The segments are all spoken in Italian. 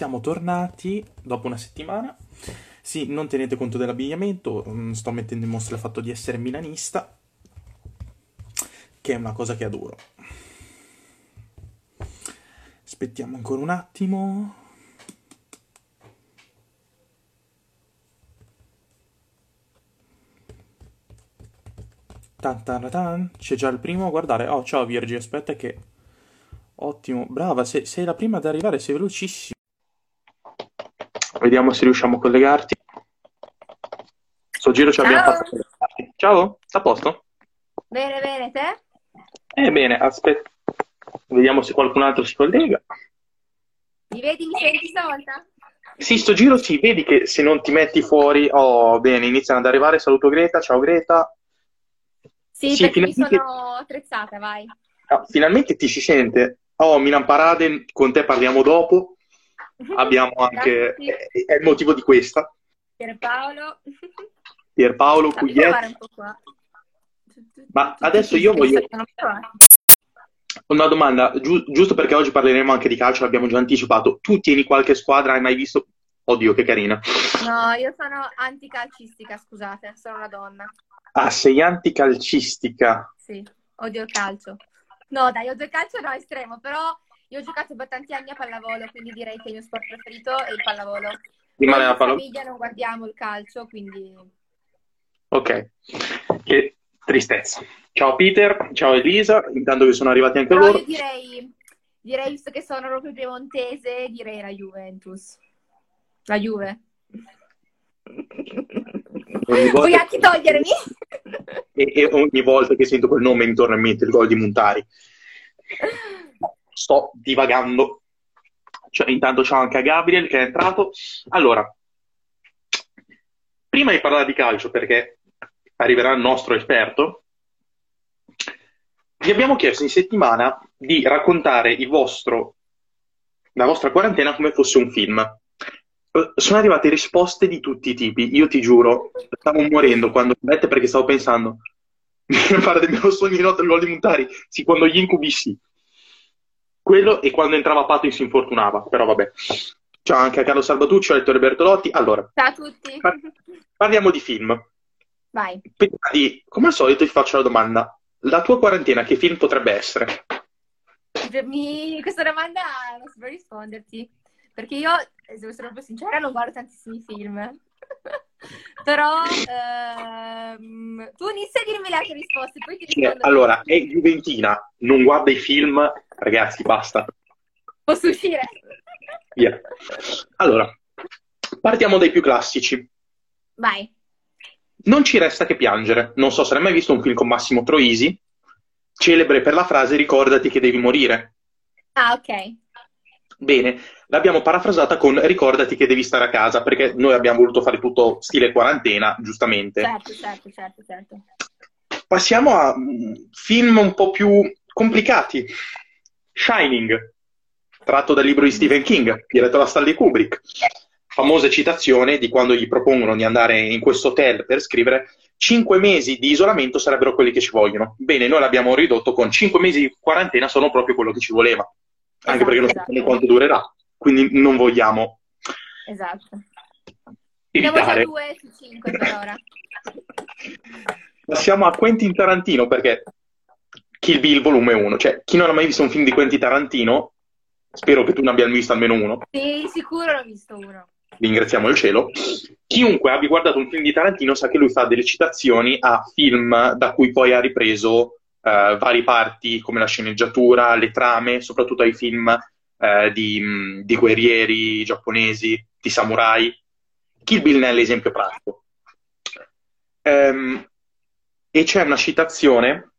siamo tornati dopo una settimana. Sì, non tenete conto dell'abbigliamento, mm, sto mettendo in mostra il fatto di essere milanista, che è una cosa che adoro. Aspettiamo ancora un attimo. Tan tan tan. C'è già il primo guardare. Oh, ciao Virgi, aspetta che... Ottimo, brava, sei, sei la prima ad arrivare, sei velocissima. Vediamo se riusciamo a collegarti. Sto giro ci abbiamo Ciao. fatto collegarti. Ciao, sta a posto? Bene, bene, te? Eh bene, aspetta. Vediamo se qualcun altro si collega. Mi vedi, mi senti stavolta? Sì, sto giro sì, vedi che se non ti metti fuori... Oh, bene, iniziano ad arrivare. Saluto Greta, ciao Greta. Sì, Sì, perché mi sono attrezzata, vai. Ah, finalmente ti si sente. Oh, Milan Parade, con te parliamo dopo. Abbiamo anche... Grazie. È il motivo di questa. Pierpaolo. Pierpaolo qua. Ma adesso io voglio-. Una domanda, giu- giusto perché oggi parleremo anche di calcio, l'abbiamo già anticipato. Tu tieni qualche squadra, hai mai visto? Oddio, che carina. No, io sono anticalcistica, scusate, sono una donna. Ah, sei anticalcistica. Sì, odio il calcio. No, dai, odio il calcio no, estremo, però io ho giocato per tanti anni a pallavolo, quindi direi che il mio sport preferito è il pallavolo. Rimane la in palla. famiglia non guardiamo il calcio, quindi... Ok. Che tristezza. Ciao Peter, ciao Elisa, intanto che sono arrivati anche Però loro. io direi, direi, visto che sono proprio piemontese, direi la Juventus. La Juve. Vuoi anche togliermi? e, e ogni volta che sento quel nome mi torna in mente il gol di Montari. Sto divagando. Cioè, intanto ciao anche a Gabriel che è entrato. Allora, prima di parlare di calcio, perché arriverà il nostro esperto, vi abbiamo chiesto in settimana di raccontare vostro, la vostra quarantena come fosse un film. Eh, Sono arrivate risposte di tutti i tipi. Io ti giuro, stavo morendo quando letto perché stavo pensando, mi pare del mio sogno di notte di Montari. Sì, quando gli incubi sì. Quello e quando entrava e si infortunava, però vabbè. Ciao anche a Carlo Salvatucci, a Ettore Bertolotti. Allora, Ciao a tutti. par- parliamo di film. Vai. Prima di, come al solito, ti faccio la domanda. La tua quarantena che film potrebbe essere? Mi- Questa domanda non so risponderti. Perché io, se devo essere proprio sincera, non guardo tantissimi film. Però ehm, tu inizia a dirmi le altre risposte, poi ti rispondo. allora, è Juventina, non guarda i film, ragazzi, basta. Posso uscire? Via. Allora, partiamo dai più classici. Vai. Non ci resta che piangere. Non so se hai mai visto un film con Massimo Troisi, celebre per la frase ricordati che devi morire. Ah, ok. Bene, l'abbiamo parafrasata con ricordati che devi stare a casa, perché noi abbiamo voluto fare tutto stile quarantena, giustamente. Certo, certo, certo, certo. Passiamo a mm, film un po' più complicati. Shining, tratto dal libro di Stephen King, diretto da Stanley Kubrick. Famosa citazione di quando gli propongono di andare in questo hotel per scrivere cinque mesi di isolamento sarebbero quelli che ci vogliono. Bene, noi l'abbiamo ridotto con cinque mesi di quarantena sono proprio quello che ci voleva. Anche Esatto, perché non esatto. sappiamo quanto durerà. Quindi non vogliamo Esatto. Siamo già evitare. due su cinque per ora. Passiamo a Quentin Tarantino perché Kill Bill volume 1, cioè chi non ha mai visto un film di Quentin Tarantino, spero che tu ne abbia visto almeno uno, Sì, sicuro l'ho visto uno. ringraziamo il cielo. Chiunque abbia guardato un film di Tarantino sa che lui fa delle citazioni a film da cui poi ha ripreso eh, varie parti come la sceneggiatura, le trame, soprattutto ai film eh, di, di guerrieri giapponesi, di samurai. Kill Bill ne è l'esempio pratico. Ehm, e c'è una citazione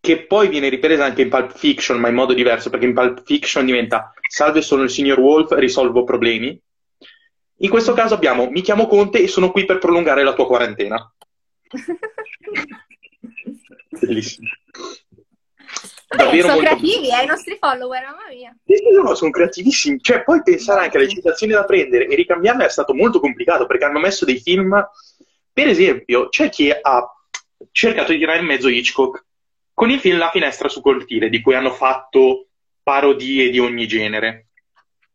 che poi viene ripresa anche in Pulp Fiction, ma in modo diverso, perché in Pulp Fiction diventa Salve, sono il signor Wolf, risolvo problemi. In questo caso abbiamo Mi chiamo Conte e sono qui per prolungare la tua quarantena. Bellissimo. Vabbè, Davvero sono molto- creativi, eh, i nostri follower, mamma mia. No, sono creativissimi. Cioè, poi pensare anche alle citazioni da prendere e ricambiarle è stato molto complicato perché hanno messo dei film. Per esempio, c'è chi ha cercato di tirare in mezzo Hitchcock con il film La finestra su cortile, di cui hanno fatto parodie di ogni genere.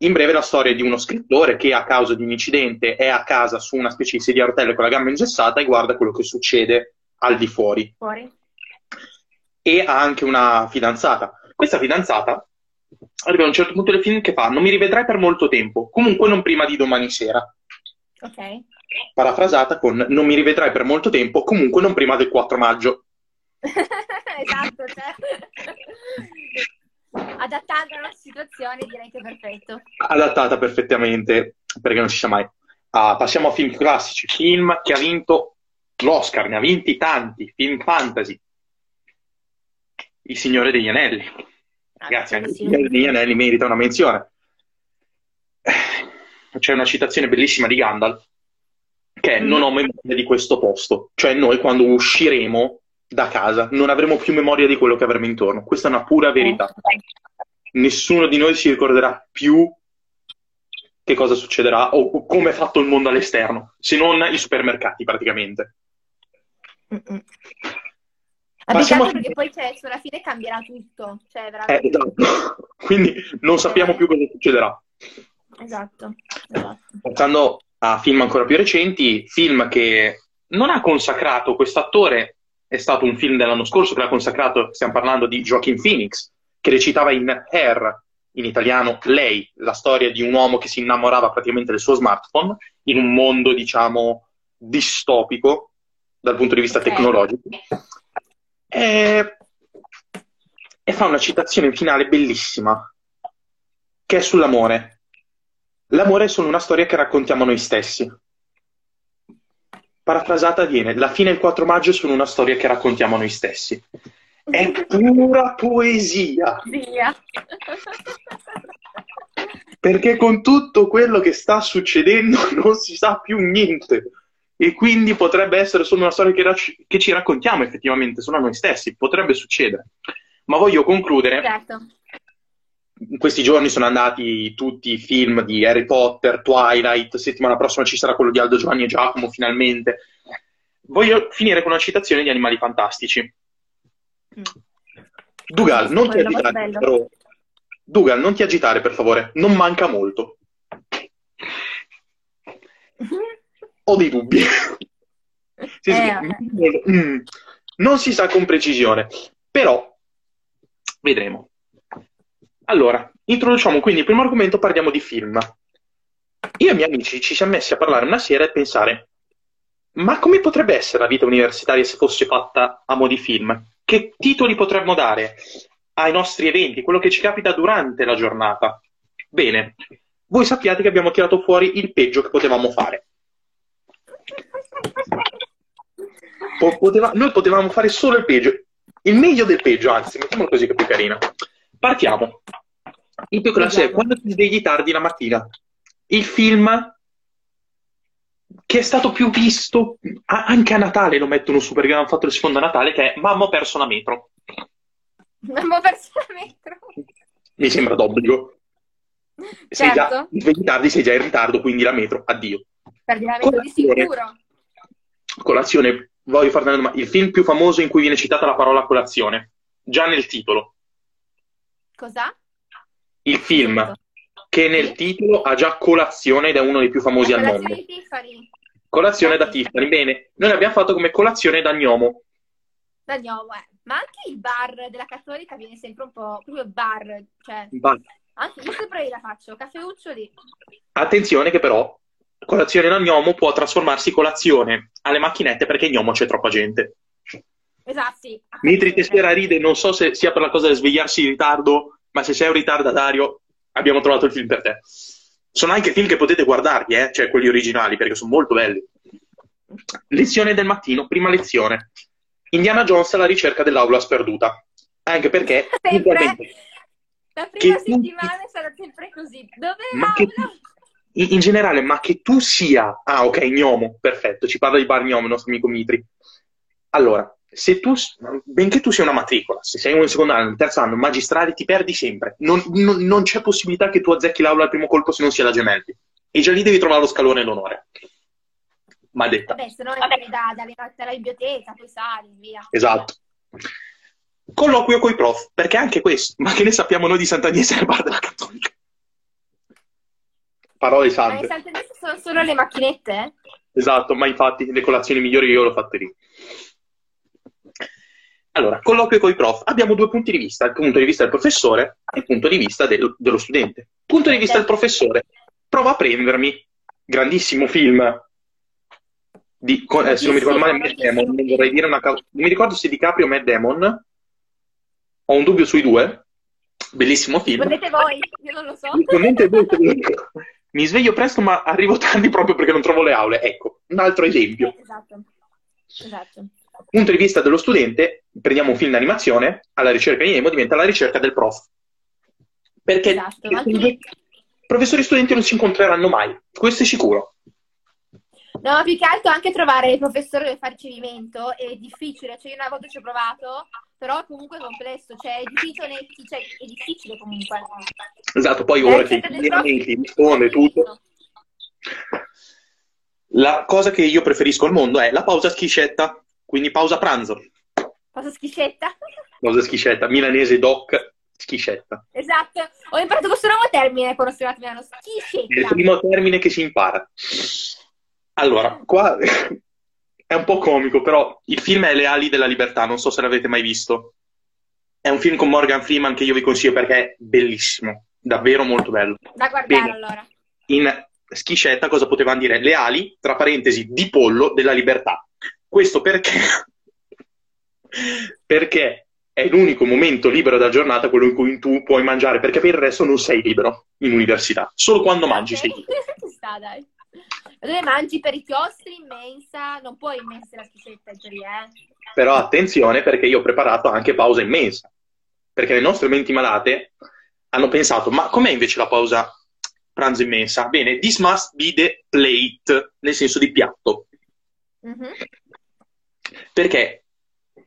in breve la storia di uno scrittore che a causa di un incidente è a casa su una specie di sedia a rotelle con la gamba ingessata e guarda quello che succede al di fuori. Fuori. E ha anche una fidanzata. Questa fidanzata arriva a un certo punto del film che fa non mi rivedrai per molto tempo, comunque non prima di domani sera. Ok. Parafrasata con non mi rivedrai per molto tempo, comunque non prima del 4 maggio. esatto, cioè... adattando alla situazione direi che è perfetto. Adattata perfettamente, perché non si sa mai. Ah, passiamo a film classici, film che ha vinto l'Oscar, ne ha vinti tanti, film fantasy. Il Signore degli Anelli. Ragazzi, anche il Signore degli Anelli merita una menzione. C'è una citazione bellissima di Gandalf, che mm. non ho memoria di questo posto. Cioè noi quando usciremo da casa non avremo più memoria di quello che avremo intorno. Questa è una pura verità. Nessuno di noi si ricorderà più che cosa succederà o come è fatto il mondo all'esterno, se non i supermercati praticamente. Mm-mm. Passiamo... perché poi cioè, sulla fine cambierà tutto. Cioè, veramente... eh, esatto. Quindi non sappiamo eh. più cosa succederà. Esatto. esatto. Passando a film ancora più recenti, film che non ha consacrato quest'attore è stato un film dell'anno scorso che l'ha consacrato, stiamo parlando di Joaquin Phoenix, che recitava in Hair, in italiano Lei, la storia di un uomo che si innamorava praticamente del suo smartphone in un mondo, diciamo, distopico dal punto di vista okay. tecnologico. E... e fa una citazione finale bellissima, che è sull'amore. L'amore è solo una storia che raccontiamo noi stessi parafrasata viene la fine e il 4 maggio sono una storia che raccontiamo noi stessi. È pura poesia. Perché con tutto quello che sta succedendo non si sa più niente. E quindi potrebbe essere solo una storia che, rac- che ci raccontiamo effettivamente, solo a noi stessi. Potrebbe succedere. Ma voglio concludere certo in questi giorni sono andati tutti i film di Harry Potter, Twilight, settimana prossima ci sarà quello di Aldo Giovanni e Giacomo finalmente. Voglio finire con una citazione di Animali Fantastici. Mm. Dugal, non ti agitare, però... Dugal, non ti agitare per favore, non manca molto. Ho dei dubbi. sì, eh, mm, non si sa con precisione, però vedremo. Allora, introduciamo quindi il primo argomento, parliamo di film. Io e i miei amici ci siamo messi a parlare una sera e pensare, ma come potrebbe essere la vita universitaria se fosse fatta a mo' di film? Che titoli potremmo dare ai nostri eventi, quello che ci capita durante la giornata? Bene, voi sappiate che abbiamo tirato fuori il peggio che potevamo fare. Poteva, noi potevamo fare solo il peggio, il meglio del peggio, anzi, mettiamolo così che è più carina. Partiamo. Il più classe è quando ti svegli tardi la mattina. Il film che è stato più visto anche a Natale lo mettono su perché hanno fatto il secondo Natale che è Mamma ho perso la metro. Mamma ho perso la metro. Mi sembra d'obbligo. Certo. Sei già, certo. svegli tardi, sei già in ritardo, quindi la metro, addio. Metro di sicuro. Colazione, voglio farti una domanda. Il film più famoso in cui viene citata la parola colazione, già nel titolo. Cos'ha? Il film che nel titolo ha già colazione ed è uno dei più famosi al mondo. Di Tiffany. Colazione da Tiffany. Bene, noi l'abbiamo fatto come colazione da gnomo. Da gnomo, eh. Ma anche il bar della Cattolica viene sempre un po' proprio bar, cioè bar. Anche io sempre la faccio, caffeuccioli. Attenzione che però colazione da gnomo può trasformarsi colazione alle macchinette perché gnomo c'è troppa gente. Esatto, sì. Mitri Tessera ride, non so se sia per la cosa del svegliarsi in ritardo ma se sei un ritardatario abbiamo trovato il film per te. Sono anche film che potete guardarvi, eh? cioè quelli originali, perché sono molto belli. Lezione del mattino, prima lezione. Indiana Jones alla ricerca dell'aula sperduta. Anche perché... Sempre, la prima settimana tu... sarà sempre così. Dove ma che, in, generale, ma che tu sia... Ah, ok, Gnomo, perfetto. Ci parla di Bar Gnomo, il nostro amico Mitri. Allora, se tu, benché tu sia una matricola, se sei un secondo anno, un terzo anno, magistrale, ti perdi sempre. Non, non, non, c'è possibilità che tu azzecchi l'aula al primo colpo se non sia la gemelli. E già lì devi trovare lo scalone e l'onore. Maledetta. Vabbè, se no entri da, dalle notte alla biblioteca, poi sali, via. Esatto. Colloquio coi prof, perché anche questo, ma che ne sappiamo noi di Sant'Agnese al bar della Cattolica? Parole Ma le sante. sono solo le macchinette? Esatto, ma infatti le colazioni migliori io le ho fatte lì. Allora, colloquio con i prof. Abbiamo due punti di vista, il punto di vista del professore e il punto di vista del- dello studente. Punto di vista del professore. Prova a prendermi. Grandissimo film. Di, con- eh, se non mi ricordo male, Matt Damon. Non vorrei dire una ca- Non mi ricordo se DiCaprio o Matt Damon. Ho un dubbio sui due. Bellissimo film. Rispondete voi, io non lo so. Rispondente voi, Mi sveglio presto, ma arrivo tardi proprio perché non trovo le aule. Ecco, un altro esempio. Esatto. Esatto. punto di vista dello studente, prendiamo un film d'animazione, alla ricerca di Nemo diventa la ricerca del prof. Perché Esatto, ma professori e studenti non si incontreranno mai, questo è sicuro. No, più che altro anche trovare il professore dove fare ricevimento è difficile, cioè io una volta ci ho provato, però comunque è complesso, cioè è difficile, cioè, è difficile comunque. Esatto, poi La ora che del prof- ti risponde tutto. La cosa che io preferisco al mondo è la pausa schiscetta, quindi pausa pranzo. Cosa schiscetta? Pausa schiscetta, milanese doc schiscetta. Esatto, ho imparato questo nuovo termine quando sono a Milano, È il schiscetta. primo termine che si impara. Allora, qua è un po' comico, però il film è Le ali della libertà, non so se l'avete mai visto. È un film con Morgan Freeman che io vi consiglio perché è bellissimo, davvero molto bello. Da guardare Bene. allora. In schiscetta cosa potevano dire? Le ali, tra parentesi, di pollo della libertà. Questo perché? perché è l'unico momento libero della giornata quello in cui tu puoi mangiare, perché per il resto non sei libero in università. Solo quando mangi sei libero. Sta, dai. Ma Dove mangi per i chiostri in mensa? Non puoi mensa la schiscetta teoria, eh? Però attenzione perché io ho preparato anche pausa in mensa. Perché le nostre menti malate hanno pensato, ma com'è invece la pausa pranzo in mensa? Bene, this must be the plate, nel senso di piatto. Mhm. Perché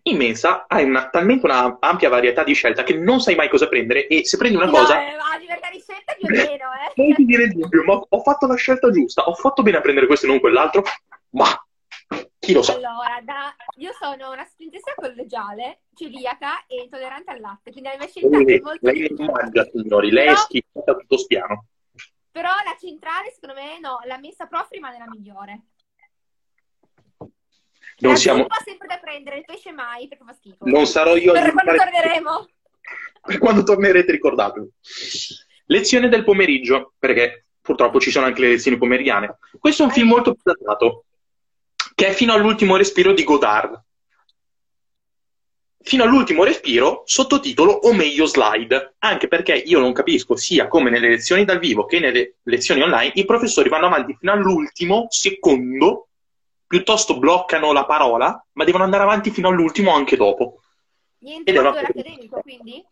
in mensa hai una, talmente una ampia varietà di scelta che non sai mai cosa prendere e se prendi una No, cosa, eh, ma diventa ricetta più o meno, eh? poi ti viene il dubbio, ma ho fatto la scelta giusta, ho fatto bene a prendere questo e non quell'altro? Ma chi lo sa? Allora, da- io sono una studentessa collegiale, celiaca e intollerante al latte, quindi la mia scelta è Lei, molto lei non mangia, signori, lei è Però- schifata tutto spiano. Però la centrale, secondo me, no, la messa prof rimane la migliore. Non, siamo, sempre da prendere, il pesce mai, perché fa schifo. non sarò io Per quando giudicare- torneremo. Per quando tornerete, ricordatelo. Lezione del pomeriggio, perché purtroppo ci sono anche le lezioni pomeridiane. Questo è un film molto datato, che è fino all'ultimo respiro di Godard. Fino all'ultimo respiro, sottotitolo o meglio slide, anche perché io non capisco sia come nelle lezioni dal vivo che nelle lezioni online i professori vanno avanti fino all'ultimo secondo, piuttosto bloccano la parola, ma devono andare avanti fino all'ultimo anche dopo. Niente Ed molto accademico, quindi?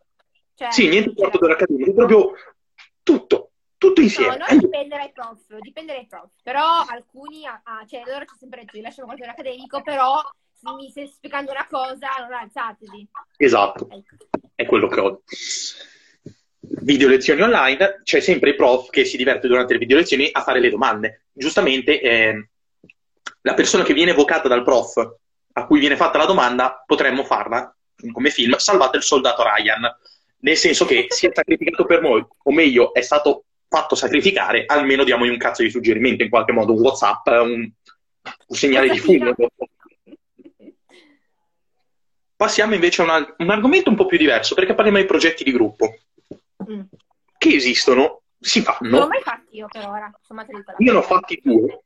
Cioè, Sì, niente quarto d'ora accademico, proprio tutto, tutto No, insieme. non dipende dai prof, dipende dai prof. Però alcuni, ah, cioè loro ci sempre detto, vi lasciamo qualcosa accademico, però se mi stai spiegando una cosa, non alzatevi. Esatto, Ecco. è quello che ho. Video lezioni online, c'è sempre il prof che si diverte durante le video lezioni a fare le domande. Giustamente, ehm, la persona che viene evocata dal prof a cui viene fatta la domanda, potremmo farla come film Salvate il soldato Ryan, nel senso che si è sacrificato per noi, o meglio, è stato fatto sacrificare, almeno diamogli un cazzo di suggerimento in qualche modo, un WhatsApp, un, un segnale di fumo. Passiamo invece a una- un argomento un po' più diverso, perché parliamo di progetti di gruppo, Mm. che esistono, si Non l'ho fanno, mai fatti io per ora. Insomma, io ne ho fatti due,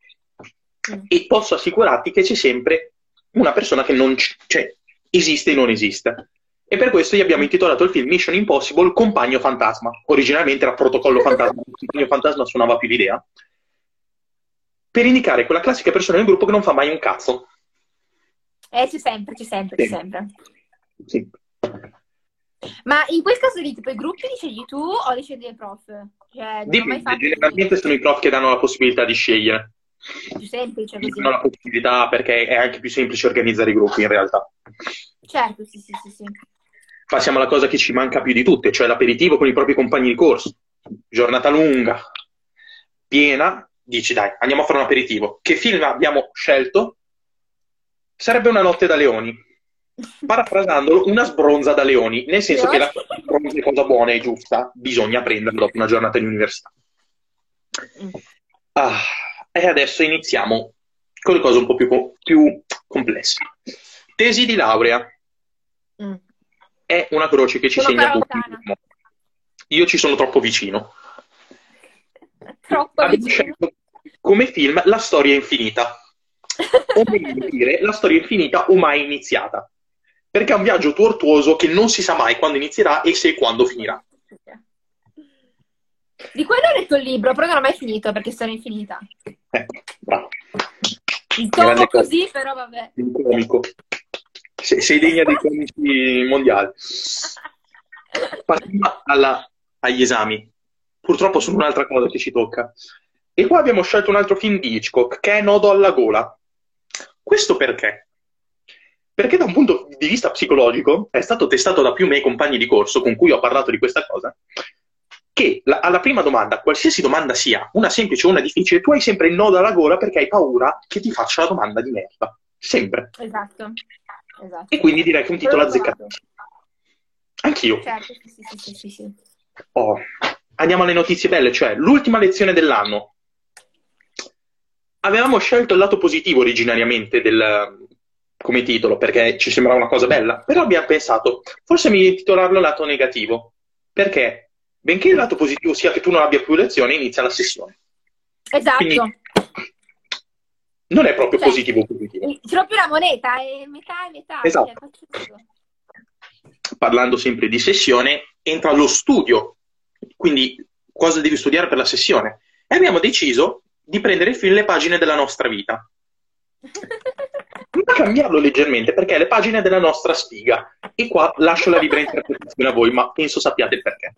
Mm. e posso assicurarti che c'è sempre una persona che non c- cioè, esiste e non esiste. E per questo gli abbiamo intitolato il film Mission Impossible Compagno Fantasma. Originalmente era Protocollo Fantasma, Compagno Fantasma suonava più l'idea. Per indicare quella classica persona del gruppo che non fa mai un cazzo. Eh, c'è sempre, c'è sempre, c'è sempre. Sì. Ma in quel caso lì, tipo, i gruppi li scegli tu o li scegli il prof? Cioè, Dipende, generalmente sono i prof che danno la possibilità di scegliere. Più semplice così. Danno la possibilità perché è anche più semplice organizzare i gruppi in realtà. Certo, sì, sì, sì, sì. Passiamo alla cosa che ci manca più di tutte, cioè l'aperitivo con i propri compagni di corso. Giornata lunga, piena, dici dai, andiamo a fare un aperitivo. Che film abbiamo scelto? Sarebbe Una notte da leoni. Parafrasandolo, una sbronza da leoni, nel senso che la sbronza è cosa buona e giusta, bisogna prenderla dopo una giornata di università. Mm. Ah, e adesso iniziamo con le cose un po' più, più complesse. Tesi di laurea. Mm. È una croce che ci sono segna tutti. Io ci sono troppo vicino. Troppo Abbiamo vicino. Come film La storia infinita. o meglio dire, La storia infinita o mai iniziata. Perché è un viaggio tortuoso che non si sa mai quando inizierà e se e quando finirà. Di quello ho letto il libro, però non l'ho mai finito perché storia infinita. Ecco, bravo. Il tomo così, però vabbè. Il comico. Sei, sei degna dei comici mondiali. Passiamo alla, agli esami. Purtroppo sono un'altra cosa che ci tocca. E qua abbiamo scelto un altro film di Hitchcock, che è Nodo alla gola. Questo perché? Perché da un punto di vista psicologico è stato testato da più miei compagni di corso con cui ho parlato di questa cosa, che la, alla prima domanda, qualsiasi domanda sia, una semplice o una difficile, tu hai sempre il nodo alla gola perché hai paura che ti faccia la domanda di merda. Sempre. Esatto. esatto. E quindi direi che un titolo azzeccato. Anch'io. Certo, sì, sì, sì, sì, sì. Oh. Andiamo alle notizie belle, cioè l'ultima lezione dell'anno. Avevamo scelto il lato positivo originariamente del, come titolo perché ci sembrava una cosa bella, però abbiamo pensato, forse mi titolarlo lato negativo, perché benché il lato positivo sia che tu non abbia più lezioni, inizia la sessione. Esatto. Quindi, non è proprio cioè, positivo positivo. Ci più la moneta, è metà e metà. Esatto. Cioè, Parlando sempre di sessione, entra lo studio, quindi cosa devi studiare per la sessione. E abbiamo deciso di prendere il film Le pagine della nostra vita. Ma cambiarlo leggermente perché è le pagine della nostra spiga. E qua lascio la libera interpretazione a voi, ma penso sappiate il perché.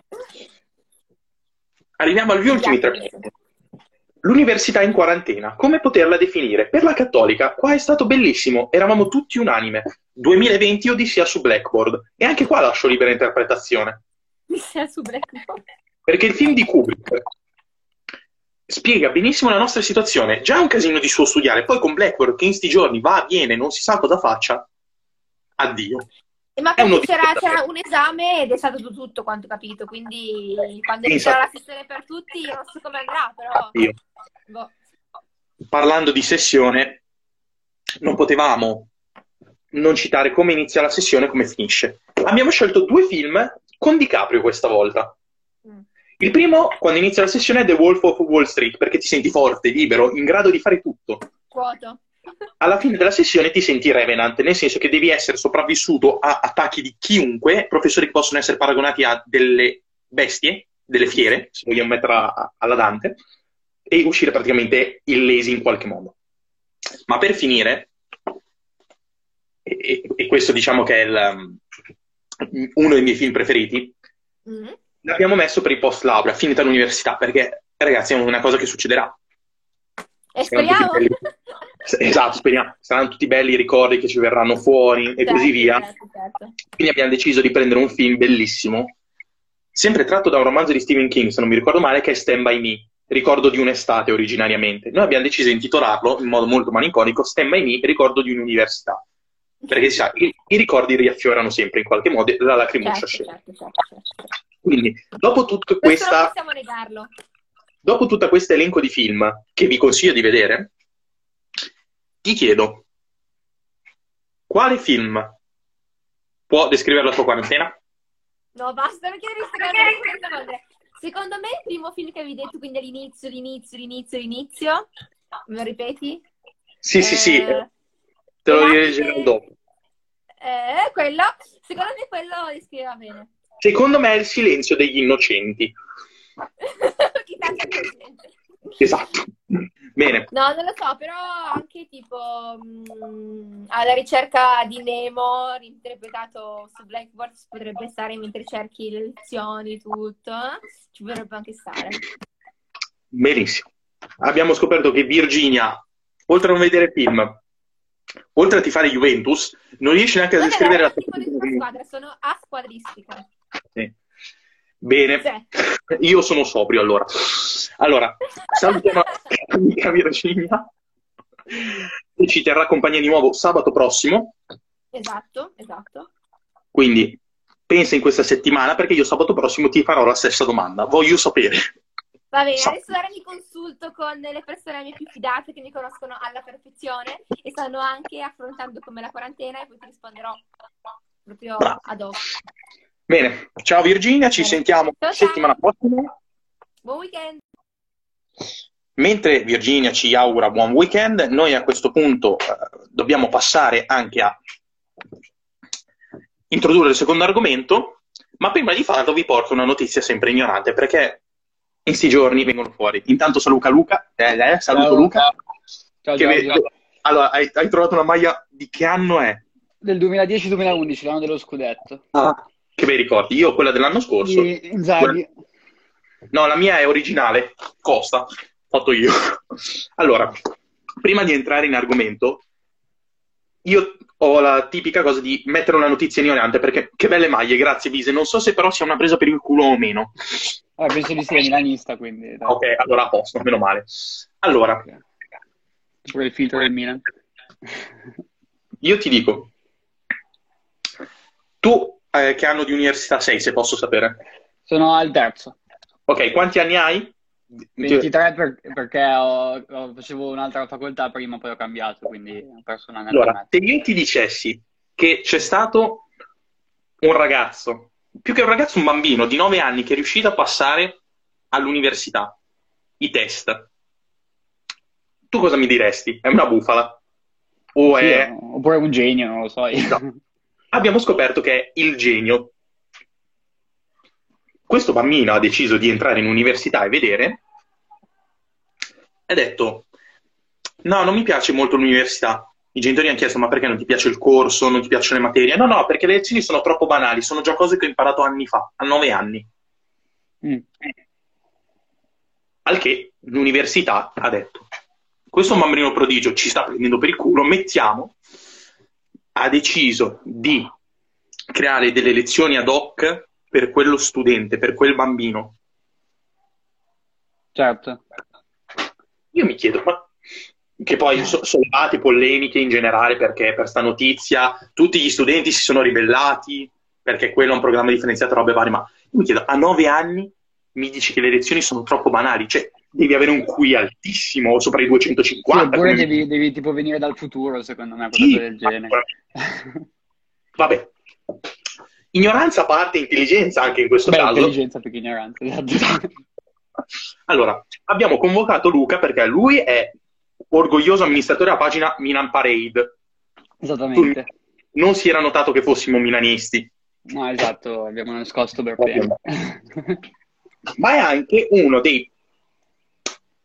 Arriviamo agli ultimi tre punti. L'università in quarantena, come poterla definire? Per la cattolica, qua è stato bellissimo, eravamo tutti unanime. 2020 Odissea su Blackboard. E anche qua lascio libera interpretazione. Odissea su Blackboard. Perché il film di Kubrick spiega benissimo la nostra situazione. Già è un casino di suo studiare, poi con Blackboard che in sti giorni va, viene, non si sa cosa faccia. Addio. Ma perché c'era, c'era, un esame ed è stato tutto quanto capito, quindi quando inizierà la sessione per tutti non so come andrà, però... Boh. Parlando di sessione, non potevamo non citare come inizia la sessione e come finisce. Abbiamo scelto due film con DiCaprio questa volta. Il primo, quando inizia la sessione, è The Wolf of Wall Street, perché ti senti forte, libero, in grado di fare tutto. Quoto. Alla fine della sessione ti senti Revenant, nel senso che devi essere sopravvissuto a attacchi di chiunque, professori che possono essere paragonati a delle bestie, delle fiere, se vogliamo metterla alla Dante, e uscire praticamente illesi in qualche modo. Ma per finire, e, e questo diciamo che è il, uno dei miei film preferiti, mm-hmm l'abbiamo messo per i post laurea, finita l'università, perché ragazzi è una cosa che succederà. E speriamo. Esatto, speriamo. Saranno tutti belli i ricordi che ci verranno fuori e certo, così via. Certo, certo. Quindi abbiamo deciso di prendere un film bellissimo, sempre tratto da un romanzo di Stephen King, se non mi ricordo male, che è Stand By Me, ricordo di un'estate originariamente. Noi abbiamo deciso di intitolarlo in modo molto malinconico Stand By Me, ricordo di un'università. Perché si sa, i, i ricordi riaffiorano sempre in qualche modo la lacrimuccia certo, certo, certo, certo, Quindi, dopo tutta questa... Dopo tutto questo elenco di film che vi consiglio di vedere, ti chiedo, quale film può descrivere la tua quarantena? No, basta perché devi domande. Secondo me il primo film che avevi detto, quindi all'inizio, l'inizio, l'inizio, l'inizio, me lo ripeti? Sì, eh... sì, sì. Eh, Te lo rileggerò dopo. Eh, quello, secondo me quello descriveva bene. Secondo me è il silenzio degli innocenti. esatto. Bene. No, non lo so, però anche tipo mh, mm, alla ricerca di Nemo, interpretato su Blackboard, potrebbe stare mentre cerchi le lezioni, tutto. Ci potrebbe anche stare. Benissimo. Abbiamo scoperto che Virginia, oltre a non vedere film, oltre a tifare Juventus, non riesce neanche a descrivere la squadra, sono a squadristica. Bene, sì. io sono sobrio allora. Allora, salutiamo amica Virginia e ci terrà compagnia di nuovo sabato prossimo. Esatto, esatto. Quindi pensa in questa settimana perché io sabato prossimo ti farò la stessa domanda. Voglio sapere. Va bene, adesso ora mi consulto con le persone mie più fidate che mi conoscono alla perfezione e stanno anche affrontando come la quarantena e poi ti risponderò proprio Bravo. ad hoc. Bene, ciao Virginia, ci Bene. sentiamo ciao, settimana ciao. prossima. Buon weekend. Mentre Virginia ci augura buon weekend, noi a questo punto eh, dobbiamo passare anche a introdurre il secondo argomento, ma prima di farlo vi porto una notizia sempre ignorante, perché in questi giorni vengono fuori. Intanto saluta Luca, eh, eh, saluto ciao, Luca. Ciao, ve... Allora, hai, hai, trovato una maglia di che anno è? Del 2010-2011, l'anno dello scudetto. Ah, che bei ricordi. Io quella dell'anno scorso. Inzaghi. No, la mia è originale, Costa, fatto io. Allora, prima di entrare in argomento, io ho la tipica cosa di mettere una notizia ignorante perché che belle maglie, grazie Vise. Non so se però sia una presa per il culo o meno. Ah, penso di sia milanista, quindi. Dai. Ok, allora a posto, meno male. Allora. Okay. Pure il filtro del Milan. Io ti dico, tu eh, che anno di università sei, se posso sapere? Sono al terzo. Ok, quanti anni hai? 23 per, perché ho, ho, facevo un'altra facoltà prima, poi ho cambiato, quindi ho perso un anno. Allora, se io ti dicessi che c'è stato un ragazzo, più che un ragazzo, un bambino di 9 anni che è riuscito a passare all'università i test, tu cosa mi diresti? È una bufala? O sì, è... Oppure un genio, non lo so. No. Abbiamo scoperto che è il genio questo bambino ha deciso di entrare in università e vedere ha detto no, non mi piace molto l'università. I genitori hanno chiesto ma perché non ti piace il corso, non ti piacciono le materie? No, no, perché le lezioni sono troppo banali, sono già cose che ho imparato anni fa, a nove anni. Mm. Al che l'università ha detto questo bambino prodigio ci sta prendendo per il culo, mettiamo, ha deciso di creare delle lezioni ad hoc per quello studente, per quel bambino. Certo. Io mi chiedo, ma che poi sono sollevate polemiche in generale perché per sta notizia tutti gli studenti si sono ribellati perché quello è un programma differenziato, robe varie, ma io mi chiedo, a nove anni mi dici che le lezioni sono troppo banali, cioè devi avere un QI altissimo, sopra i 250. Sì, oppure come... devi, devi, tipo venire dal futuro, secondo me, qualcosa sì, del genere. Vabbè, ignoranza a parte intelligenza anche in questo Beh, caso. Intelligenza più che ignoranza. Esatto. allora, abbiamo convocato Luca perché lui è orgoglioso amministratore della pagina Milan Parade. Esattamente. Non si era notato che fossimo milanisti. No, esatto, abbiamo nascosto per bene. Ma è anche uno dei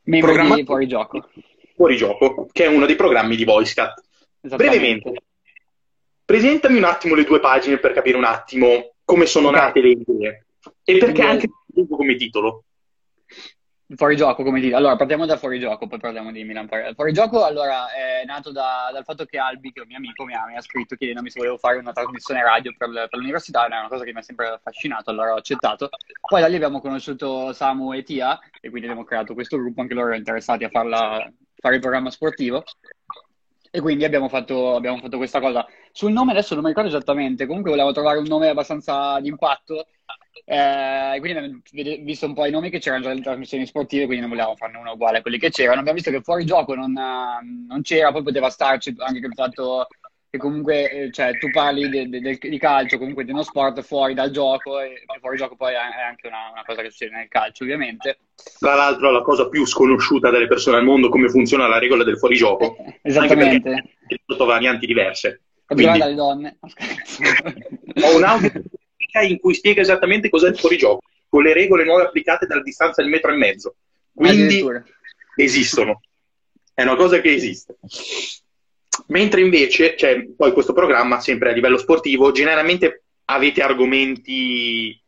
membri di fuori gioco. Fuori gioco, che è uno dei programmi di VoiceCat. Brevemente, presentami un attimo le due pagine per capire un attimo come sono okay. nate le idee e perché anche come titolo. Fuori gioco, come titolo. Allora, partiamo da fuori gioco, poi parliamo di Milan. Fuori gioco, allora, è nato da, dal fatto che Albi, che è un mio amico, mi ha, mi ha scritto chiedendomi se volevo fare una trasmissione radio per, per l'università, è una cosa che mi ha sempre affascinato, allora ho accettato. Poi da lì abbiamo conosciuto Samu e Tia, e quindi abbiamo creato questo gruppo, anche loro interessati a farla, fare il programma sportivo. E quindi abbiamo fatto, abbiamo fatto, questa cosa. Sul nome adesso non mi ricordo esattamente, comunque volevo trovare un nome abbastanza d'impatto. Eh, quindi abbiamo visto un po' i nomi che c'erano già nelle trasmissioni sportive, quindi non volevamo farne uno uguale a quelli che c'erano. Abbiamo visto che fuori gioco non, non c'era, poi poteva starci anche il fatto che comunque eh, cioè, tu parli de, de, de, di calcio, comunque di uno sport fuori dal gioco e fuori gioco poi è anche una, una, cosa che succede nel calcio ovviamente. Tra l'altro la cosa più sconosciuta delle persone al mondo come funziona la regola del fuorigioco. Eh, esattamente. Sotto varianti diverse. Quindi, dalle donne. ho un audio in cui spiega esattamente cos'è il fuorigioco, con le regole nuove applicate dalla distanza di metro e mezzo. Quindi esistono. È una cosa che esiste. Mentre invece, cioè, poi questo programma, sempre a livello sportivo, generalmente avete argomenti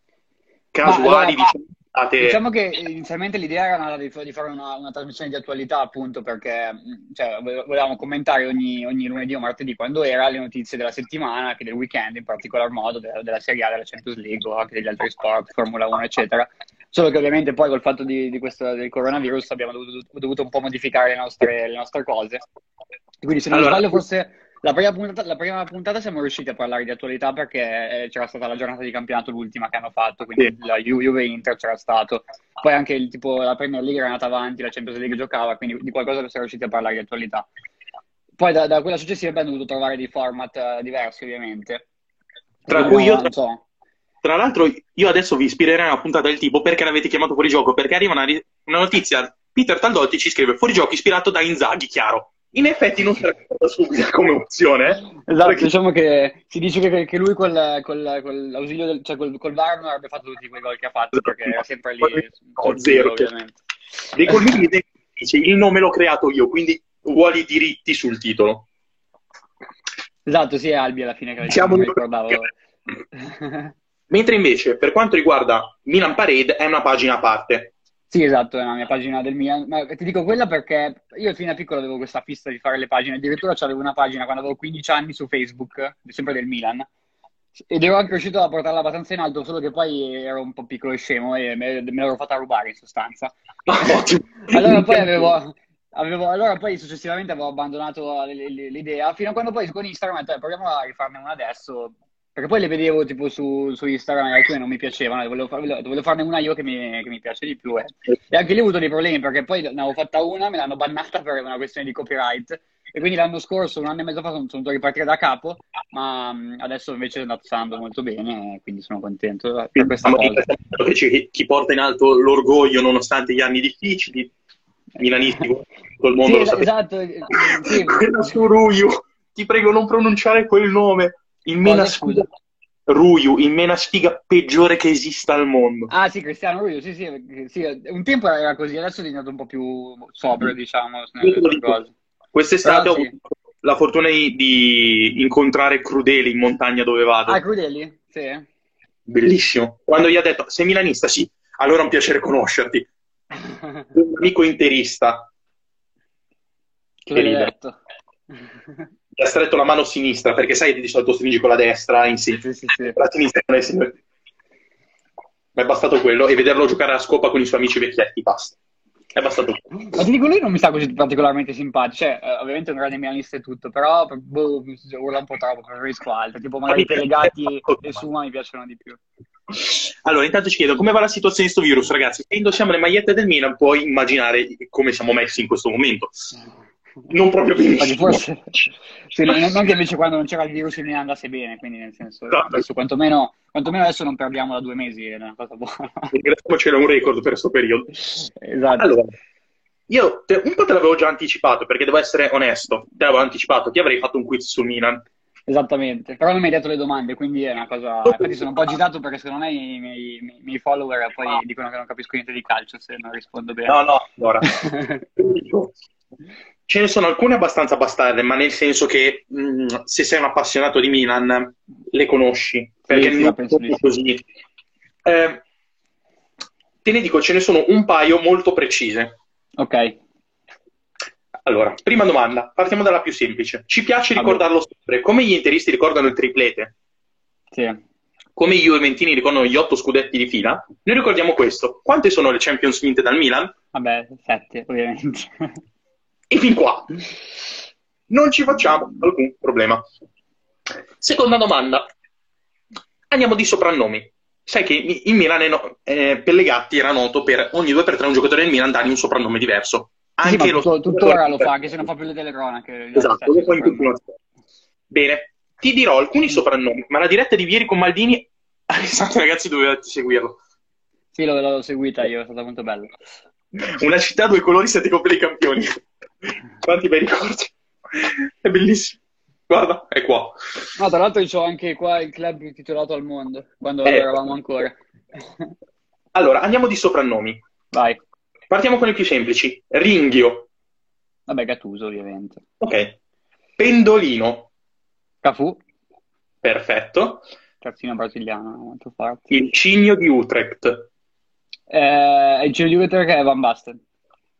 casuali, Ma, diciamo, Diciamo che inizialmente l'idea era di, di fare una, una, trasmissione di attualità, appunto, perché cioè, volevamo commentare ogni, ogni, lunedì o martedì quando era le notizie della settimana, anche del weekend, in particolar modo della, della Serie A, della Champions League o anche degli altri sport, Formula 1, eccetera. Solo che ovviamente poi col fatto di, di questo, del coronavirus abbiamo dovuto, dovuto, un po' modificare le nostre, le nostre cose. Quindi se non allora, sbaglio forse La prima, puntata, la prima puntata siamo riusciti a parlare di attualità perché eh, c'era stata la giornata di campionato, l'ultima che hanno fatto, quindi Sì. la Ju- Juve-Inter c'era stato. Poi anche il, tipo, la Premier League era andata avanti, la Champions League giocava, quindi di qualcosa siamo riusciti a parlare di attualità. Poi da, da quella successiva abbiamo dovuto trovare dei format eh, diversi, ovviamente. Tra Quindi cui io, no, non so. tra l'altro, io adesso vi ispirerei a una puntata del tipo perché l'avete chiamato fuori gioco? Perché arriva una, una notizia, Peter Taldotti ci scrive fuori gioco ispirato da Inzaghi, chiaro. In effetti non stata subito come opzione, eh. Esatto, Perché- diciamo che si dice che, che lui col, col, con l'ausilio del, cioè col, col VAR non avrebbe fatto tutti quei gol che ha fatto perché era sempre lì No, zero. ovviamente. Dei Colmini dice il nome l'ho creato io, quindi vuole i diritti sul titolo. Esatto, sì, è Albi alla fine che non in- ricordavo. Mentre invece, per quanto riguarda Milan Parade, è una pagina a parte. Sì, esatto, è la mia pagina del Milan. Ma ti dico quella perché io fin da piccolo avevo questa fissa di fare le pagine. Addirittura avevo una pagina quando avevo 15 anni su Facebook, sempre del Milan. Ed ero anche riuscito a portarla abbastanza in alto, solo che poi ero un po' piccolo e scemo e me, me l'ero fatta rubare in sostanza. allora poi avevo, avevo- allora poi successivamente avevo abbandonato l'idea, fino a quando poi con Instagram ho detto, "Eh, proviamo a rifarne una adesso. Perché poi le vedevo tipo su, su Instagram e alcune non mi piacevano, e volevo, far- volevo farne una io che mi, che mi piace di più. eh. E anche lì ho avuto dei problemi perché poi ne avevo fatta una, me l'hanno bannata per una questione di copyright. E quindi l'anno scorso, un anno e mezzo fa, sono, sono dovuto ripartire da capo, ma adesso invece sta andando molto bene, e quindi sono contento per questa Diciamo cosa. che c'è chi porta in alto l'orgoglio nonostante gli anni difficili, milanisti, tutto il mondo Sì, lo sapete. esatto, eh, sì. Quella su Ruiu, ti prego non pronunciare quel nome. Il mena Cosa, scusa? sfiga Ruiu, il mena sfiga peggiore che esista al mondo. Ah sì, Cristiano Ronaldo, sì, sì, sì, un tempo era così, adesso è diventato un po' più sobrio, diciamo, dico, cose. Quest'estate Però ho avuto la fortuna di, incontrare Crudeli in montagna dove vado. Ah, Crudeli? Sì. Bellissimo. Quando gli ha detto sei milanista, sì, allora è un piacere conoscerti. Un amico interista Che l'hai ridere. detto? gli ha stretto la mano sinistra perché sai di solito stringi con la destra in sì. Sì, sì, sì. La sinistra non è sempre. Mi è bastato quello e vederlo giocare a scopa con i suoi amici vecchietti, basta. È bastato quello. Ma ti dico, lui non mi sta così particolarmente simpatico, cioè, eh, ovviamente è un grande milanista e tutto, però boh, mi urla un po' troppo, preferisco altri, tipo magari i Telegati e Suma mi piacciono di più. Allora, intanto ci chiedo come va la situazione di sto virus, ragazzi. Se indossiamo le magliette del Milan, puoi immaginare come siamo messi in questo momento. Non proprio benissimo. forse, sì, non, che invece quando non c'era il virus Milan andasse bene, quindi nel senso, Esatto. adesso quantomeno, quantomeno adesso non perdiamo da due mesi, è una cosa buona. Ringraziamocene un record per questo periodo. Esatto. Allora, io te- un po' te l'avevo già anticipato, perché devo essere onesto. Te l'avevo anticipato, ti avrei fatto un quiz sul Milan. Esattamente, però non mi hai detto le domande, quindi è una cosa... Infatti sono un po' agitato perché secondo me i miei, i miei follower poi dicono che non capisco niente di calcio se non rispondo bene. No, no, allora. Ce ne sono alcune abbastanza bastarde, ma nel senso che mh, se sei un appassionato di Milan le conosci, perché sì, non sì. così. Eh, te ne dico, ce ne sono un paio molto precise. ok, Allora, prima domanda, partiamo dalla più semplice. Ci piace ricordarlo sempre, come gli interisti ricordano il triplete, sì. come i Juventini ricordano gli otto scudetti di fila, noi ricordiamo questo. Quante sono le Champions vinte dal Milan? Vabbè, sette, ovviamente. E fin qua non ci facciamo alcun problema. Seconda domanda. Andiamo di soprannomi. Sai che il Milan, eh, Pellegatti era noto per ogni due per tre un giocatore del Milan dargli un soprannome diverso. Sì, Anche ma lo tutto- tuttora lo fa, anche se non fa più le telecronache. Esatto, lo fa in continuazione. Bene, ti dirò alcuni soprannomi, ma la diretta di ieri con Maldini, esatto ragazzi, dovevate seguirlo. Sì, l'ho, l'ho seguita io, è stata molto bella. Una città, due colori, sette coppe dei campioni. Quanti bei ricordi. È bellissimo. Guarda, è qua. No, tra l'altro io ho anche qua il club titolato al mondo, quando Eh. eravamo ancora. Allora, andiamo di soprannomi. Vai. Partiamo con i più semplici. Ringhio. Vabbè, Gattuso, ovviamente. Ok. Pendolino. Cafu, Perfetto. terzino brasiliano, molto forte. Il cigno di Utrecht. Eh, il giro di Utrecht è Van Basten.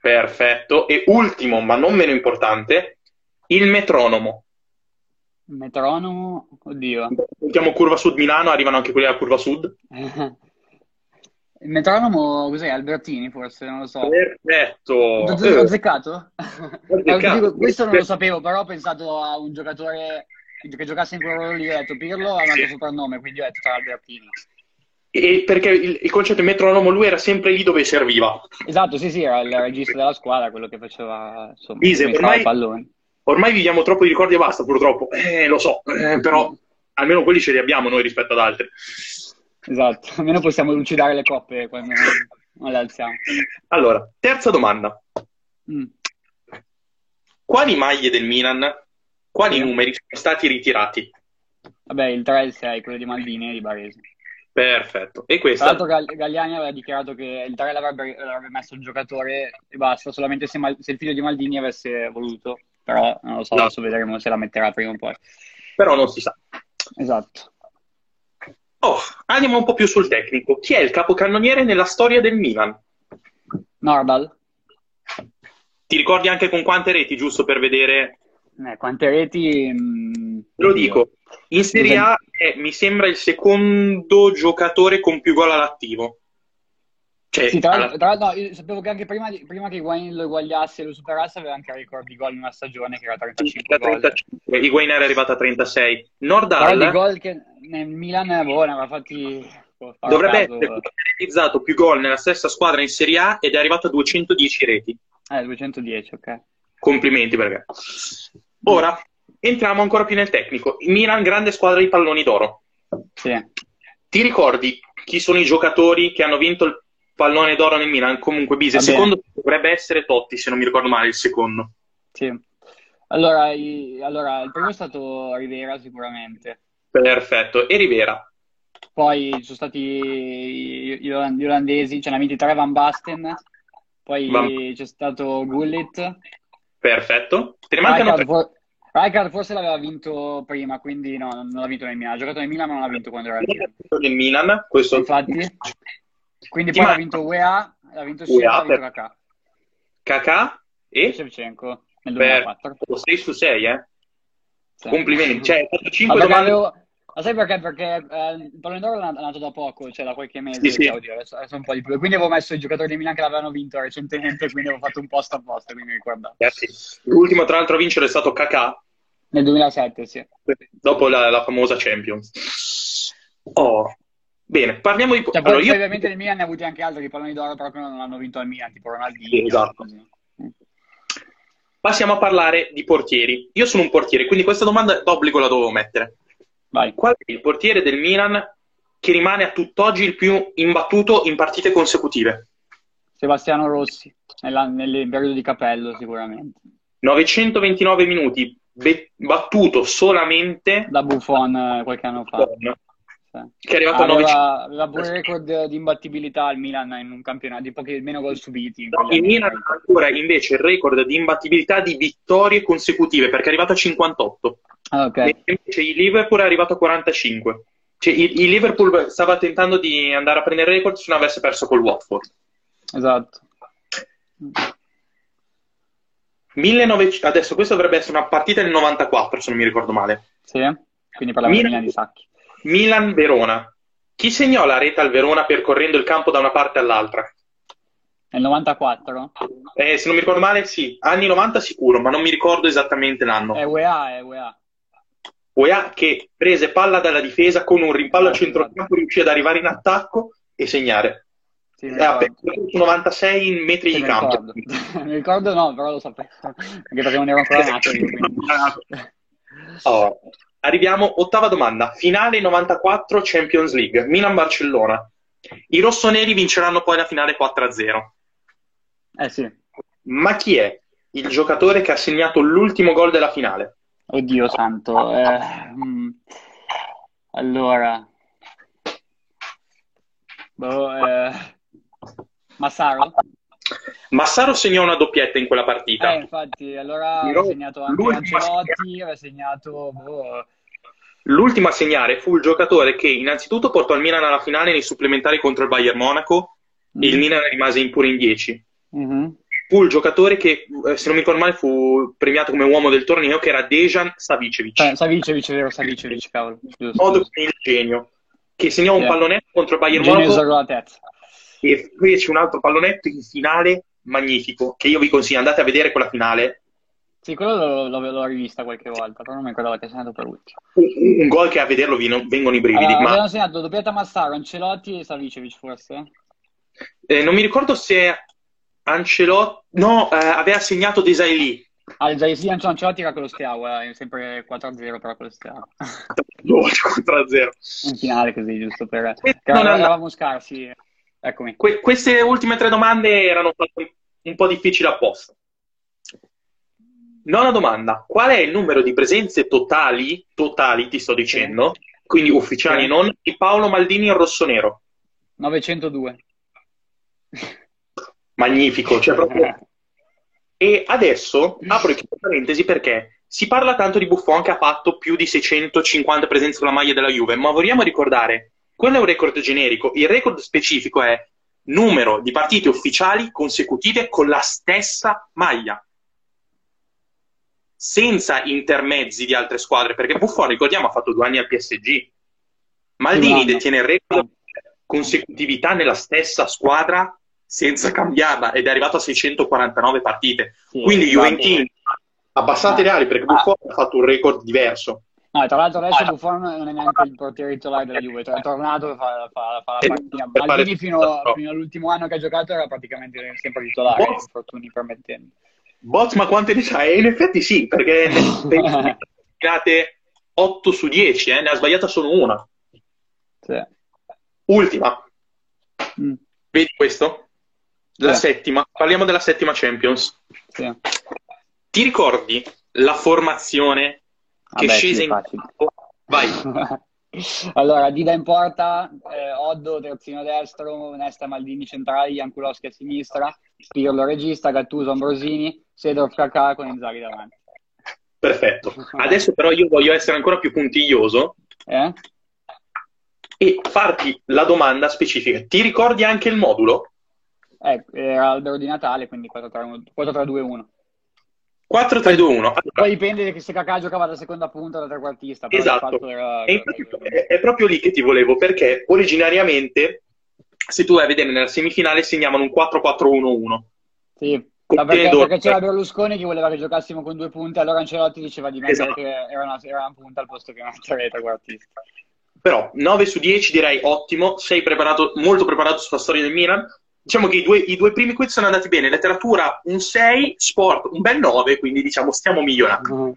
Perfetto. E ultimo, ma non meno importante, il metronomo. Metronomo, oddio. Mettiamo curva sud Milano, arrivano anche quelli della curva sud. Il metronomo, cos'è? Albertini forse, non lo so. Perfetto. Ho Eh, azzeccato? ho azzeccato. Dico, questo non lo sapevo, però ho pensato a un giocatore che giocasse in quel ruolo lì, ho detto Pirlo ha un altro soprannome, quindi ho detto sarà Albertini. E perché il, il concetto di metronomo lui era sempre lì dove serviva. Esatto, sì, sì, era il regista della squadra, quello che faceva, insomma, mescolava ormai- i palloni. Ormai viviamo troppo di ricordi e basta, purtroppo. Eh, lo so, eh, però almeno quelli ce li abbiamo noi rispetto ad altri. Esatto, almeno possiamo lucidare le coppe quando non le alziamo. Allora, terza domanda. Mm. Quali maglie del Milan, quali Sì. numeri sono stati ritirati? Vabbè, il 3 e il 6, quello di Maldini e di Baresi. Perfetto. E Tra questa? l'altro Gall- Galliani aveva dichiarato che il 3 l'avrebbe, l'avrebbe messo il giocatore e basta, solamente se, Mal- se il figlio di Maldini avesse voluto, però non lo so, No. adesso vedremo se la metterà prima o poi. Però non si sa. Esatto. Oh, andiamo un po' più sul tecnico. Chi è il capocannoniere nella storia del Milan? Nordal, Ti ricordi anche con quante reti, giusto per vedere? eh, quante reti? mm, Te lo oddio. dico. In Serie A è, mi sembra il secondo giocatore con più gol all'attivo. Cioè, Sì, tra alla- l'altro, l'altro, no, io sapevo che anche prima, prima che Higuain lo eguagliasse e lo superasse aveva anche record di gol in una stagione che era 35 da gol. 35. Higuain era arrivato a 36. Però di Nordal gol che nel Milan, boh, ne aveva fatti... boh, dovrebbe caso, essere realizzato più gol nella stessa squadra in Serie A ed è arrivato a 210 reti. Eh, 210, ok. Complimenti perché. Ora entriamo ancora più nel tecnico. Il Milan, grande squadra di palloni d'oro. Sì. Ti ricordi chi sono i giocatori che hanno vinto il pallone d'oro nel Milan? Comunque, Bise, Vabbè. secondo dovrebbe essere Totti, se non mi ricordo male, il secondo. Sì. Allora, i- allora, il primo è stato Rivera sicuramente, Perfetto. E Rivera. poi ci sono stati gli gli oland- gli olandesi, ce ne ha vinti tre Van Basten, poi Van- c'è stato Gullit, Perfetto. Te ne mancano Rijkaard, tre. Rijkaard forse l'aveva vinto prima, quindi no, non l'ha vinto nel Milan, ha giocato nel Milan ma non l'ha vinto quando era Milan. nel Milan. Questo Infatti, quindi poi l'ha manca- vinto UEA, l'ha vinto Sheva, l'ha vinto per- Kakà Kakà e Shevchenko nel per 2004. 6 su 6, eh? Sì. Complimenti. Cioè, hai fatto 5 Ma perché domande. avevo- ma sai perché? Perché eh, il pallone d'oro è nato da poco, cioè da qualche mese, Sì, sì. cioè, oddio, adesso, adesso un po' di più. Quindi avevo messo i giocatori di Milan che l'avevano vinto recentemente, quindi avevo fatto un post apposta, quindi mi ricordavo. Eh sì. L'ultimo, tra l'altro, a vincere è stato Kakà, Nel 2007, sì. dopo la, la famosa Champions. Oh, bene, parliamo di... Cioè, allora, io... ovviamente nel Milan ne ha avuti anche altri di palloni d'oro, che non hanno vinto al Milan, tipo Ronaldinho. Esatto. così. Passiamo a parlare di portieri. Io sono un portiere, quindi questa domanda d'obbligo la dovevo mettere. Vai. Qual è il portiere del Milan che rimane a tutt'oggi il più imbattuto in partite consecutive? Sebastiano Rossi, nella- nel periodo di Capello sicuramente. 929 minuti, be- battuto solamente Da Buffon eh, qualche anno fa. Sì. che è arrivato a 900. Aveva, aveva pure il record di imbattibilità al Milan in un campionato, di pochi meno gol subiti. No, il. Milan ha ancora invece il record di imbattibilità di vittorie consecutive perché è arrivato a 58. Ah, ok. Mentre Invece il Liverpool è arrivato a 45. Cioè, il, il Liverpool stava tentando di andare a prendere il record se non avesse perso col Watford. Esatto. 1900 adesso questa dovrebbe essere una partita del 94 se non mi ricordo male. Sì, quindi parliamo di Milan- Milan di Sacchi. Milan-Verona. Chi segnò la rete al Verona percorrendo il campo da una parte all'altra? Nel 94? Eh, se non mi ricordo male, sì, anni 90 sicuro, ma non mi ricordo esattamente l'anno. È UEA, è UEA. UEA che prese palla dalla difesa con un rimpallo a Esatto, centrocampo, riuscì ad arrivare in attacco e segnare. Sì, percorso 96 in metri Sì, di campo. ricordo. mi ricordo no, però lo sapevo. Anche perché non ero ancora nato. Oh, Arriviamo, ottava domanda. Finale 94 Champions League, Milan-Barcellona. I rossoneri vinceranno poi la finale 4-0. Eh sì. Ma chi è il giocatore che ha segnato l'ultimo gol della finale? Oddio santo. eh, mm. Allora. Boh, eh, Massaro? Massaro segnò una doppietta in quella partita. Eh, infatti, allora aveva segnato anche Ancelotti, aveva segnato... boh, L'ultimo a segnare fu il giocatore che innanzitutto portò il Milan alla finale nei supplementari contro il Bayern Monaco e il Milan rimase in pure in 10. mhm. Fu il giocatore che, eh, se non mi ricordo male, fu premiato come uomo del torneo, che era Dejan Savicevic. Eh, Savicevic, vero, Savicevic, cavolo. Giusto, modo giusto. con il genio, che segnò un Sì. pallonetto contro il Bayern Monaco e fece un altro pallonetto in finale magnifico, che io vi consiglio, andate a vedere quella finale. Sì, quello l'ho, rivista qualche volta, però non mi ricordavo che sia andato per ultimo. Un, un gol che a vederlo vi- vengono i brividi, Allora, ma avevano segnato doppietta Massaro, Ancelotti e Savicevic forse? eh, non mi ricordo se Ancelotti... No, eh, aveva segnato Desailly. Ah, già sì, Ance- Ancelotti era con lo Steaua, era sempre 4-0 però con lo Steaua. No, 4-0. In finale così, giusto per... Eh, non è- eravamo scarsi. Eccomi. Que- queste ultime tre domande erano un po' difficili apposta. Nona domanda. Qual è il numero di presenze totali, totali ti sto dicendo, quindi ufficiali Sì. non, di Paolo Maldini in rossonero? 902. Magnifico, cioè proprio... E adesso apro chiudo parentesi perché si parla tanto di Buffon che ha fatto più di 650 presenze con la maglia della Juve, ma vogliamo ricordare, quello è un record generico, il record specifico è numero di partite ufficiali consecutive con la stessa maglia, senza intermezzi di altre squadre, perché Buffon, ricordiamo, ha fatto due anni al PSG. Maldini anno. detiene il record consecutività nella stessa squadra senza cambiarla ed è arrivato a 649 partite. Sì, Quindi. Juventini abbastanza reali perché Buffon ha fatto un record diverso. No, tra l'altro adesso Ah, Buffon non è neanche il portiere titolare della Juve, è tornato e fa, fa- fa la Eh, partita. Maldini fino, fino all'ultimo anno che ha giocato era praticamente sempre titolare, Oh. infortuni permettendo. Bot, ma quante ne sai? E in effetti sì, perché ne ha sbagliate 8 su 10, eh, ne ha sbagliata solo una. Sì. Ultima, Mm, vedi questo? La Sì. settima, parliamo della settima Champions. sì. Ti ricordi la formazione che Vabbè, scese sì, in campo? Vai. Allora, Dida in porta, eh, Oddo terzino destro, Nesta Maldini centrali, Jankulowski a sinistra, Pirlo regista, Gattuso Ambrosini, Sedorf Kakà con Inzaghi davanti. Perfetto. Adesso però io voglio essere ancora più puntiglioso Eh? e farti la domanda specifica. Ti ricordi anche il modulo? Eh, era albero di Natale, quindi 4-3-2-1. 4-3-2-1. Poi dipende che se Kakà giocava da seconda punta o da trequartista. Esatto. era- E è, è proprio lì che ti volevo, perché originariamente, se tu vai a vedere nella semifinale, segnavano un 4-4-1-1. Sì, perché, perché c'era Berlusconi che voleva che giocassimo con due punte, allora Ancelotti diceva di mettere Esatto. che era una, era una punta al posto che mettere trequartista. Però 9 su 10 direi ottimo, sei preparato, molto preparato sulla storia del Milan. Diciamo che i due, i due primi quiz sono andati bene, letteratura un 6, sport un bel 9, quindi diciamo stiamo migliorando.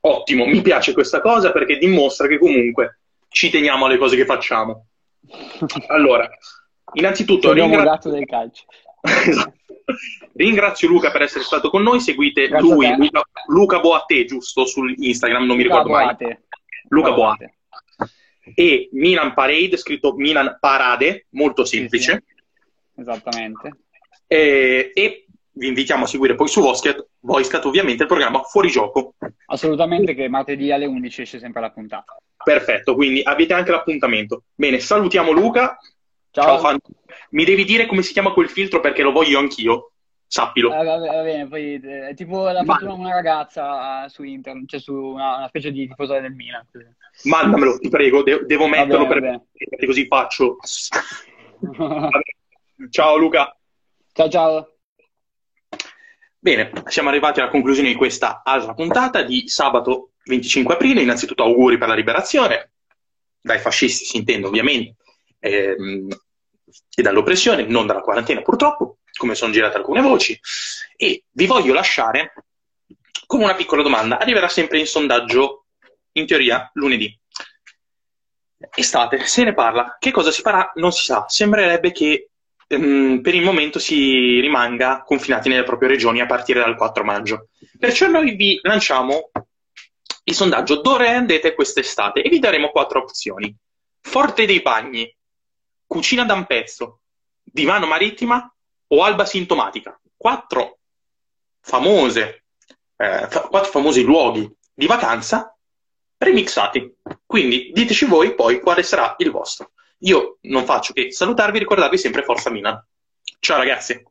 Ottimo, mi piace questa cosa perché dimostra che comunque ci teniamo alle cose che facciamo. Allora, innanzitutto Abbiamo un ringra- gatto del calcio. Esatto. ringrazio Luca per essere stato con noi, seguite Grazie lui. Luca, Luca Boate, giusto, su Instagram, non mi Luca ricordo mai. Boate. Luca Boate. E Milan Parade, scritto Milan Parade, molto semplice. Esattamente. E, e vi invitiamo a seguire poi su Voicecat, ovviamente il programma Fuori Gioco. Assolutamente che martedì alle 11 esce sempre la puntata. Perfetto, quindi avete anche l'appuntamento. Bene, salutiamo Luca. Ciao. Ciao, fan. Mi devi dire come si chiama quel filtro perché lo voglio anch'io. Sappilo. Eh, va va bene, poi eh, è tipo l'ha fatto una, ragazza eh, su internet, cioè su una, una specie di tifosa del Milan. Mandamelo, ti prego, de- devo Va metterlo bene, per va perché così faccio. Ciao Luca. ciao ciao. Bene, siamo arrivati alla conclusione di questa altra puntata di sabato 25 aprile. Innanzitutto auguri per la liberazione, dai fascisti si intende ovviamente, ehm, e dall'oppressione, non dalla quarantena purtroppo, come sono girate alcune voci. E vi voglio lasciare con una piccola domanda. Arriverà sempre in sondaggio, in teoria, lunedì. Estate, se ne parla. Che cosa si farà? Non si sa. Sembrerebbe che ehm, per il momento si rimanga confinati nelle proprie regioni a partire dal 4 maggio. Perciò noi vi lanciamo il sondaggio dove andete quest'estate e vi daremo quattro opzioni. Forte dei Bagni, Cucina da un pezzo, Divano Marittima o Alba Sintomatica. Quattro famose, eh, quattro famosi luoghi di vacanza remixati. Quindi diteci voi poi quale sarà il vostro. Io non faccio che salutarvi e ricordarvi sempre Forza Milan. Ciao ragazzi!